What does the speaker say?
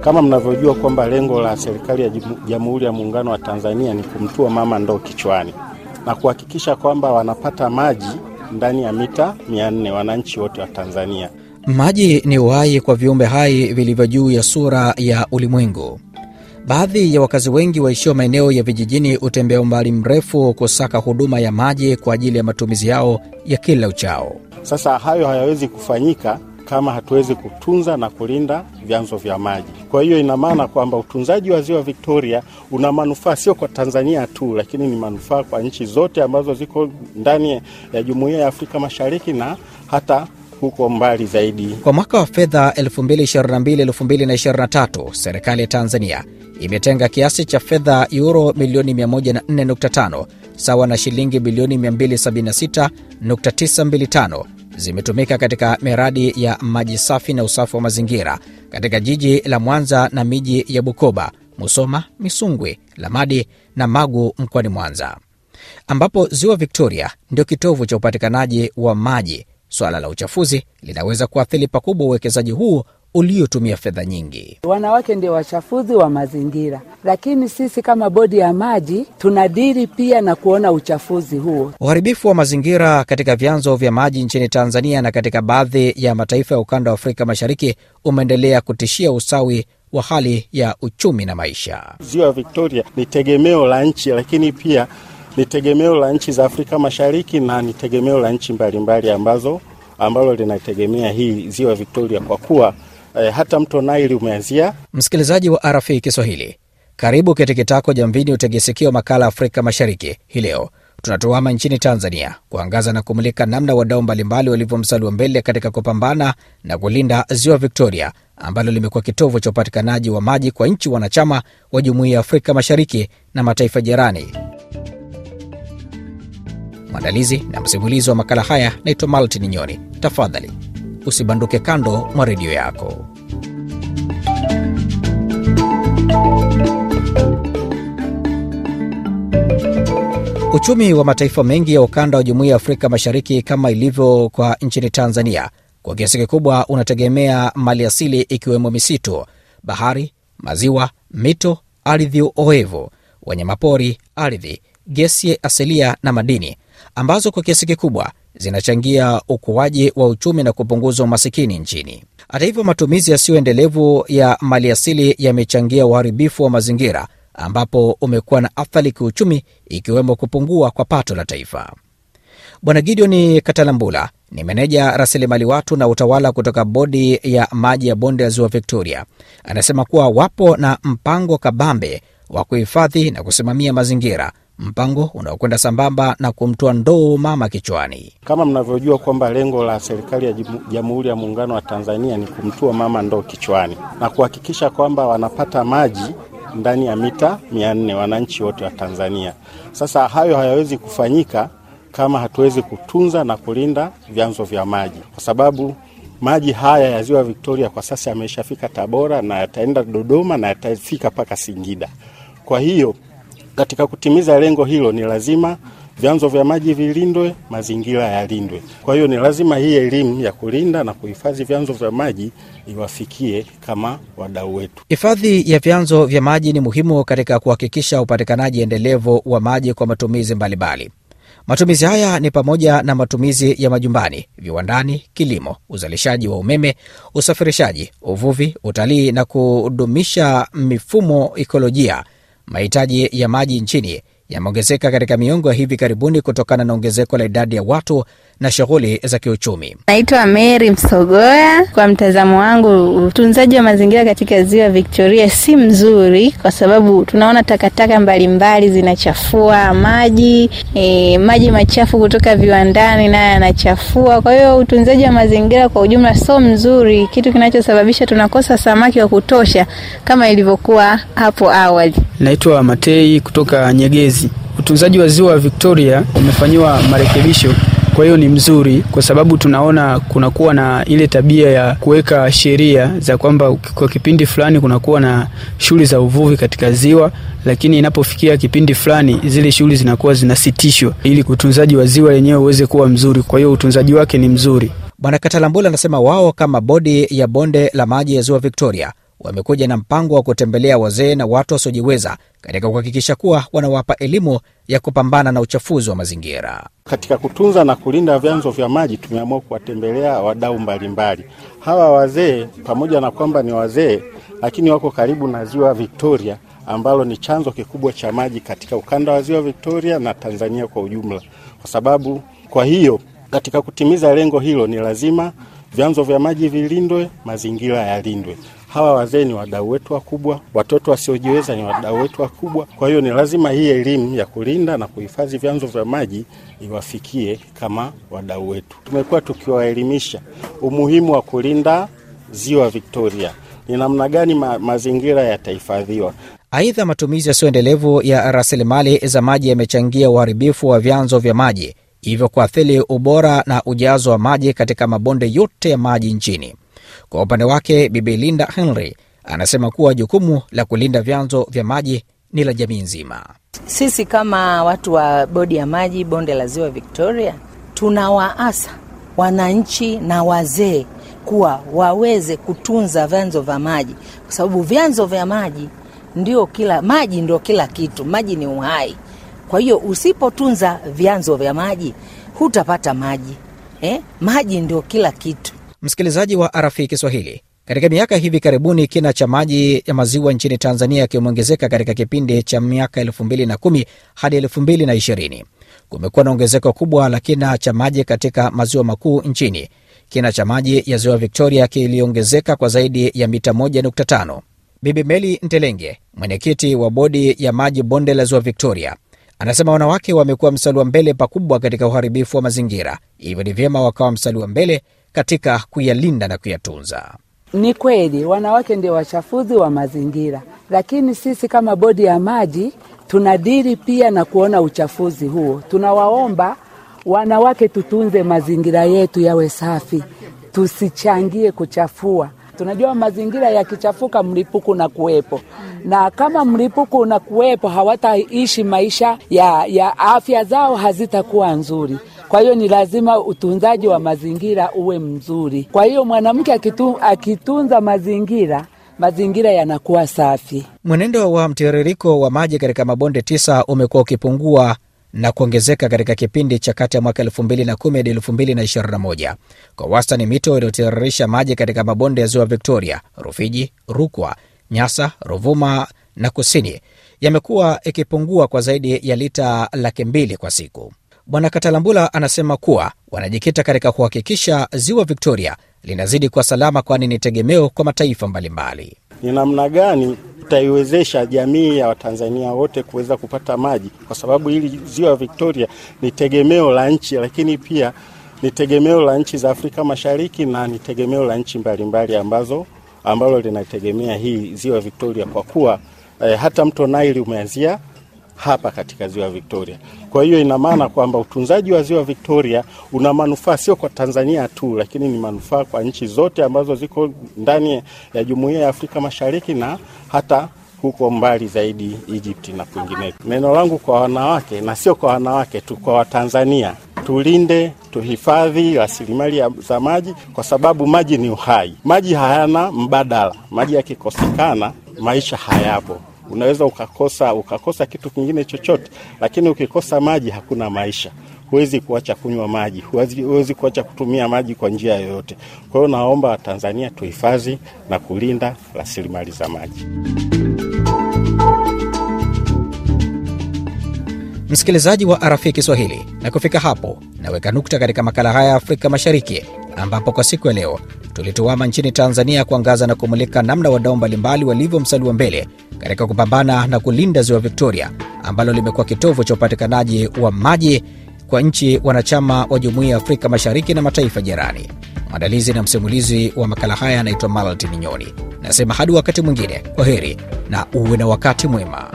Kama mnavyojua kwamba lengo la serikali ya Jamhuri ya Muungano wa Tanzania ni kumtua mama ndoo kichwani na kuhakikisha kwamba wanapata maji ndani ya mita 400 wananchi wote wa Tanzania. Maji ni uhai kwa viumbe hai vilivyo juu ya sura ya ulimwengu. Baadhi ya wakazi wengi waishio maeneo ya vijijini hutembea umbali mrefu kusaka huduma ya maji kwa ajili ya matumizi yao ya kila uchao. Sasa hayo hayawezi kufanyika kama hatuwezi kutunza na kulinda vyanzo vya maji. Kwa hiyo ina maana kwamba utunzaji wa ziwa Victoria una manufaa sio kwa Tanzania tu, lakini ni manufaa kwa nchi zote ambazo ziko ndani ya Jumuiya ya Afrika Mashariki na hata huko mbali zaidi. Kwa mwaka wa fedha 2022-2023 serikali ya Tanzania imetenga kiasi cha fedha euro milioni 104.5 sawa na shilingi bilioni 276.925 zimetumika katika miradi ya maji safi na usafi wa mazingira katika jiji la Mwanza na miji ya Bukoba, Musoma, Misungwi, Lamadi na Magu mkoani Mwanza, ambapo ziwa Victoria ndio kitovu cha upatikanaji wa maji. Swala la uchafuzi linaweza kuathiri pakubwa uwekezaji huu uliotumia fedha nyingi. Wanawake ndio wachafuzi wa mazingira, lakini sisi kama bodi ya maji tunadiri pia na kuona uchafuzi huo. Uharibifu wa mazingira katika vyanzo vya maji nchini Tanzania na katika baadhi ya mataifa ya ukanda wa Afrika Mashariki umeendelea kutishia usawi wa hali ya uchumi na maisha. Ziwa Victoria ni tegemeo la nchi, lakini pia ni tegemeo la nchi za Afrika Mashariki na ni tegemeo la nchi mbalimbali ambazo ambalo linategemea hii ziwa Victoria kwa kuwa eh, hata mto Nile umeanzia. Msikilizaji wa RFI Kiswahili, karibu Kitikitako Jamvini, utegesikio makala Afrika Mashariki. Hii leo tunatuama nchini Tanzania kuangaza na kumulika namna wadau mbalimbali walivyo mbele katika kupambana na kulinda ziwa Victoria ambalo limekuwa kitovu cha upatikanaji wa maji kwa nchi wanachama wa Jumuiya ya Afrika Mashariki na mataifa jirani. Mwandalizi na msimulizi wa makala haya naitwa Maltin Nyoni. Tafadhali usibanduke kando mwa redio yako. Uchumi wa mataifa mengi ya ukanda wa jumuiya ya Afrika Mashariki kama ilivyo kwa nchini Tanzania, kwa kiasi kikubwa unategemea mali asili ikiwemo misitu, bahari, maziwa, mito, ardhi oevu, wanyamapori, ardhi, gesi asilia na madini ambazo kwa kiasi kikubwa zinachangia ukuaji wa uchumi na kupunguza umasikini nchini. Hata hivyo, matumizi yasiyoendelevu ya maliasili yamechangia uharibifu wa mazingira ambapo umekuwa na athari kiuchumi, ikiwemo kupungua kwa pato la taifa. Bwana Gideon Katalambula ni meneja rasilimali watu na utawala kutoka bodi ya maji ya bonde ya ziwa Victoria. Anasema kuwa wapo na mpango kabambe wa kuhifadhi na kusimamia mazingira mpango unaokwenda sambamba na kumtoa ndoo mama kichwani. Kama mnavyojua kwamba lengo la serikali ya Jamhuri ya Muungano wa Tanzania ni kumtua mama ndoo kichwani na kuhakikisha kwamba wanapata maji ndani ya mita 400 wananchi wote wa Tanzania. Sasa hayo hayawezi kufanyika kama hatuwezi kutunza na kulinda vyanzo vya maji, kwa sababu maji haya ya ziwa Victoria kwa sasa yameshafika Tabora na yataenda Dodoma na yatafika mpaka Singida. Kwa hiyo katika kutimiza lengo hilo ni lazima vyanzo vya maji vilindwe, mazingira yalindwe. Kwa hiyo ni lazima hii elimu ya kulinda na kuhifadhi vyanzo vya maji iwafikie kama wadau wetu. Hifadhi ya vyanzo vya maji ni muhimu katika kuhakikisha upatikanaji endelevu wa maji kwa matumizi mbalimbali. Matumizi haya ni pamoja na matumizi ya majumbani, viwandani, kilimo, uzalishaji wa umeme, usafirishaji, uvuvi, utalii na kudumisha mifumo ikolojia. Mahitaji ya maji nchini yameongezeka katika miongo ya hivi karibuni kutokana na ongezeko la idadi ya watu na shughuli za kiuchumi. Naitwa Mary Msogoya. Kwa mtazamo wangu, utunzaji wa mazingira katika ziwa Victoria si mzuri, kwa sababu tunaona takataka mbalimbali zinachafua maji e, maji machafu kutoka viwandani nayo yanachafua. Kwa hiyo utunzaji wa mazingira kwa ujumla sio mzuri, kitu kinachosababisha tunakosa samaki wa kutosha kama ilivyokuwa hapo awali. Naitwa Matei kutoka Nyegezi. Utunzaji wa ziwa Victoria umefanyiwa marekebisho Kwa hiyo ni mzuri kwa sababu tunaona kunakuwa na ile tabia ya kuweka sheria za kwamba kwa kipindi fulani kunakuwa na shughuli za uvuvi katika ziwa, lakini inapofikia kipindi fulani zile shughuli zinakuwa zinasitishwa ili utunzaji wa ziwa lenyewe uweze kuwa mzuri. Kwa hiyo utunzaji wake ni mzuri. Bwana Katalambula anasema wao kama bodi ya bonde la maji ya ziwa Victoria wamekuja na mpango wa kutembelea wazee na watu wasiojiweza katika kuhakikisha kuwa wanawapa elimu ya kupambana na uchafuzi wa mazingira. Katika kutunza na kulinda vyanzo vya maji, tumeamua kuwatembelea wadau mbalimbali. Hawa wazee pamoja na kwamba ni wazee, lakini wako karibu na ziwa Victoria ambalo ni chanzo kikubwa cha maji katika ukanda wa ziwa Victoria na Tanzania kwa ujumla, kwa sababu kwa hiyo katika kutimiza lengo hilo ni lazima vyanzo vya maji vilindwe, mazingira yalindwe. Hawa wazee ni wadau wetu wakubwa, watoto wasiojiweza ni wadau wetu wakubwa. Kwa hiyo ni lazima hii elimu ya kulinda na kuhifadhi vyanzo vya maji iwafikie kama wadau wetu. Tumekuwa tukiwaelimisha umuhimu wa kulinda ziwa Victoria, ni namna gani ma mazingira yatahifadhiwa. Aidha, matumizi yasiyoendelevu ya rasilimali za maji yamechangia uharibifu wa vyanzo vya maji, hivyo kuathiri ubora na ujazo wa maji katika mabonde yote ya maji nchini. Kwa upande wake, Bibi Linda Henry anasema kuwa jukumu la kulinda vyanzo vya maji ni la jamii nzima. Sisi kama watu wa bodi ya maji bonde la ziwa Victoria, tunawaasa wananchi na wazee kuwa waweze kutunza vyanzo vya maji, kwa sababu vyanzo vya maji ndio kila maji ndio kila kitu, maji ni uhai. Kwa hiyo usipotunza vyanzo vya maji hutapata maji eh? Maji ndio kila kitu. Msikilizaji wa RFI Kiswahili, katika miaka hivi karibuni kina cha maji ya maziwa nchini Tanzania kimeongezeka katika kipindi cha miaka 2010 hadi 2020. Kumekuwa na ongezeko kubwa la kina cha maji katika maziwa makuu nchini. Kina cha maji ya ziwa Victoria kiliongezeka kwa zaidi ya mita 1.5. Bibi Meli Ntelenge, mwenyekiti wa bodi ya maji bonde la ziwa Victoria, anasema wanawake wamekuwa mstari mbele pakubwa katika uharibifu wa mazingira, hivyo ni vyema wakawa mstari mbele katika kuyalinda na kuyatunza. Ni kweli wanawake ndio wachafuzi wa mazingira, lakini sisi kama bodi ya maji tunadiri pia na kuona uchafuzi huo. Tunawaomba wanawake tutunze mazingira yetu yawe safi, tusichangie kuchafua. Tunajua mazingira yakichafuka, mlipuko na kuwepo, na kama mlipuko unakuwepo, hawataishi maisha ya, ya afya zao hazitakuwa nzuri. Kwa hiyo ni lazima utunzaji wa mazingira uwe mzuri. Kwa hiyo mwanamke akitu, akitunza mazingira mazingira yanakuwa safi. Mwenendo wa mtiririko wa maji katika mabonde tisa umekuwa ukipungua na kuongezeka katika kipindi cha kati ya mwaka 2010 hadi 2021. Kwa wastani, mito iliyotiririsha maji katika mabonde ya ziwa Victoria, Rufiji, Rukwa, Nyasa, Ruvuma na Kusini yamekuwa ikipungua kwa zaidi ya lita laki mbili kwa siku. Bwana Katalambula anasema kuwa wanajikita katika kuhakikisha ziwa Victoria linazidi kuwa salama, kwani ni tegemeo kwa mataifa mbalimbali. Ni namna gani tutaiwezesha jamii ya Watanzania wote kuweza kupata maji, kwa sababu hili ziwa Victoria ni tegemeo la nchi, lakini pia ni tegemeo la nchi za Afrika Mashariki na ni tegemeo la nchi mbalimbali ambazo ambalo linategemea hii ziwa Victoria kwa kuwa eh, hata mto Nile umeanzia hapa katika ziwa Victoria. Kwa hiyo ina maana kwamba utunzaji wa ziwa Victoria una manufaa sio kwa Tanzania tu, lakini ni manufaa kwa nchi zote ambazo ziko ndani ya Jumuiya ya Afrika Mashariki na hata huko mbali zaidi Egypt na kwingineko. Neno langu kwa wanawake na sio kwa wanawake tu, kwa Watanzania, tulinde, tuhifadhi rasilimali za maji kwa sababu maji ni uhai. Maji hayana mbadala. Maji yakikosekana, maisha hayapo. Unaweza ukakosa ukakosa kitu kingine chochote, lakini ukikosa maji hakuna maisha. Huwezi kuacha kunywa maji, huwezi, kuacha kutumia maji kwa njia yoyote. Kwa hiyo naomba Watanzania tuhifadhi na kulinda rasilimali za maji. Msikilizaji wa RFI Kiswahili, na kufika hapo naweka nukta katika makala haya ya Afrika Mashariki, ambapo kwa siku ya leo tulituama nchini Tanzania kuangaza na kumulika namna wadau mbalimbali walivyo mstari wa mbele katika kupambana na kulinda ziwa Victoria ambalo limekuwa kitovu cha upatikanaji wa maji kwa nchi wanachama wa Jumuiya ya Afrika Mashariki na mataifa jirani. Mwandalizi na msimulizi wa makala haya anaitwa Maltin Nyoni. Nasema hadi wakati mwingine, kwa heri na uwe na wakati mwema.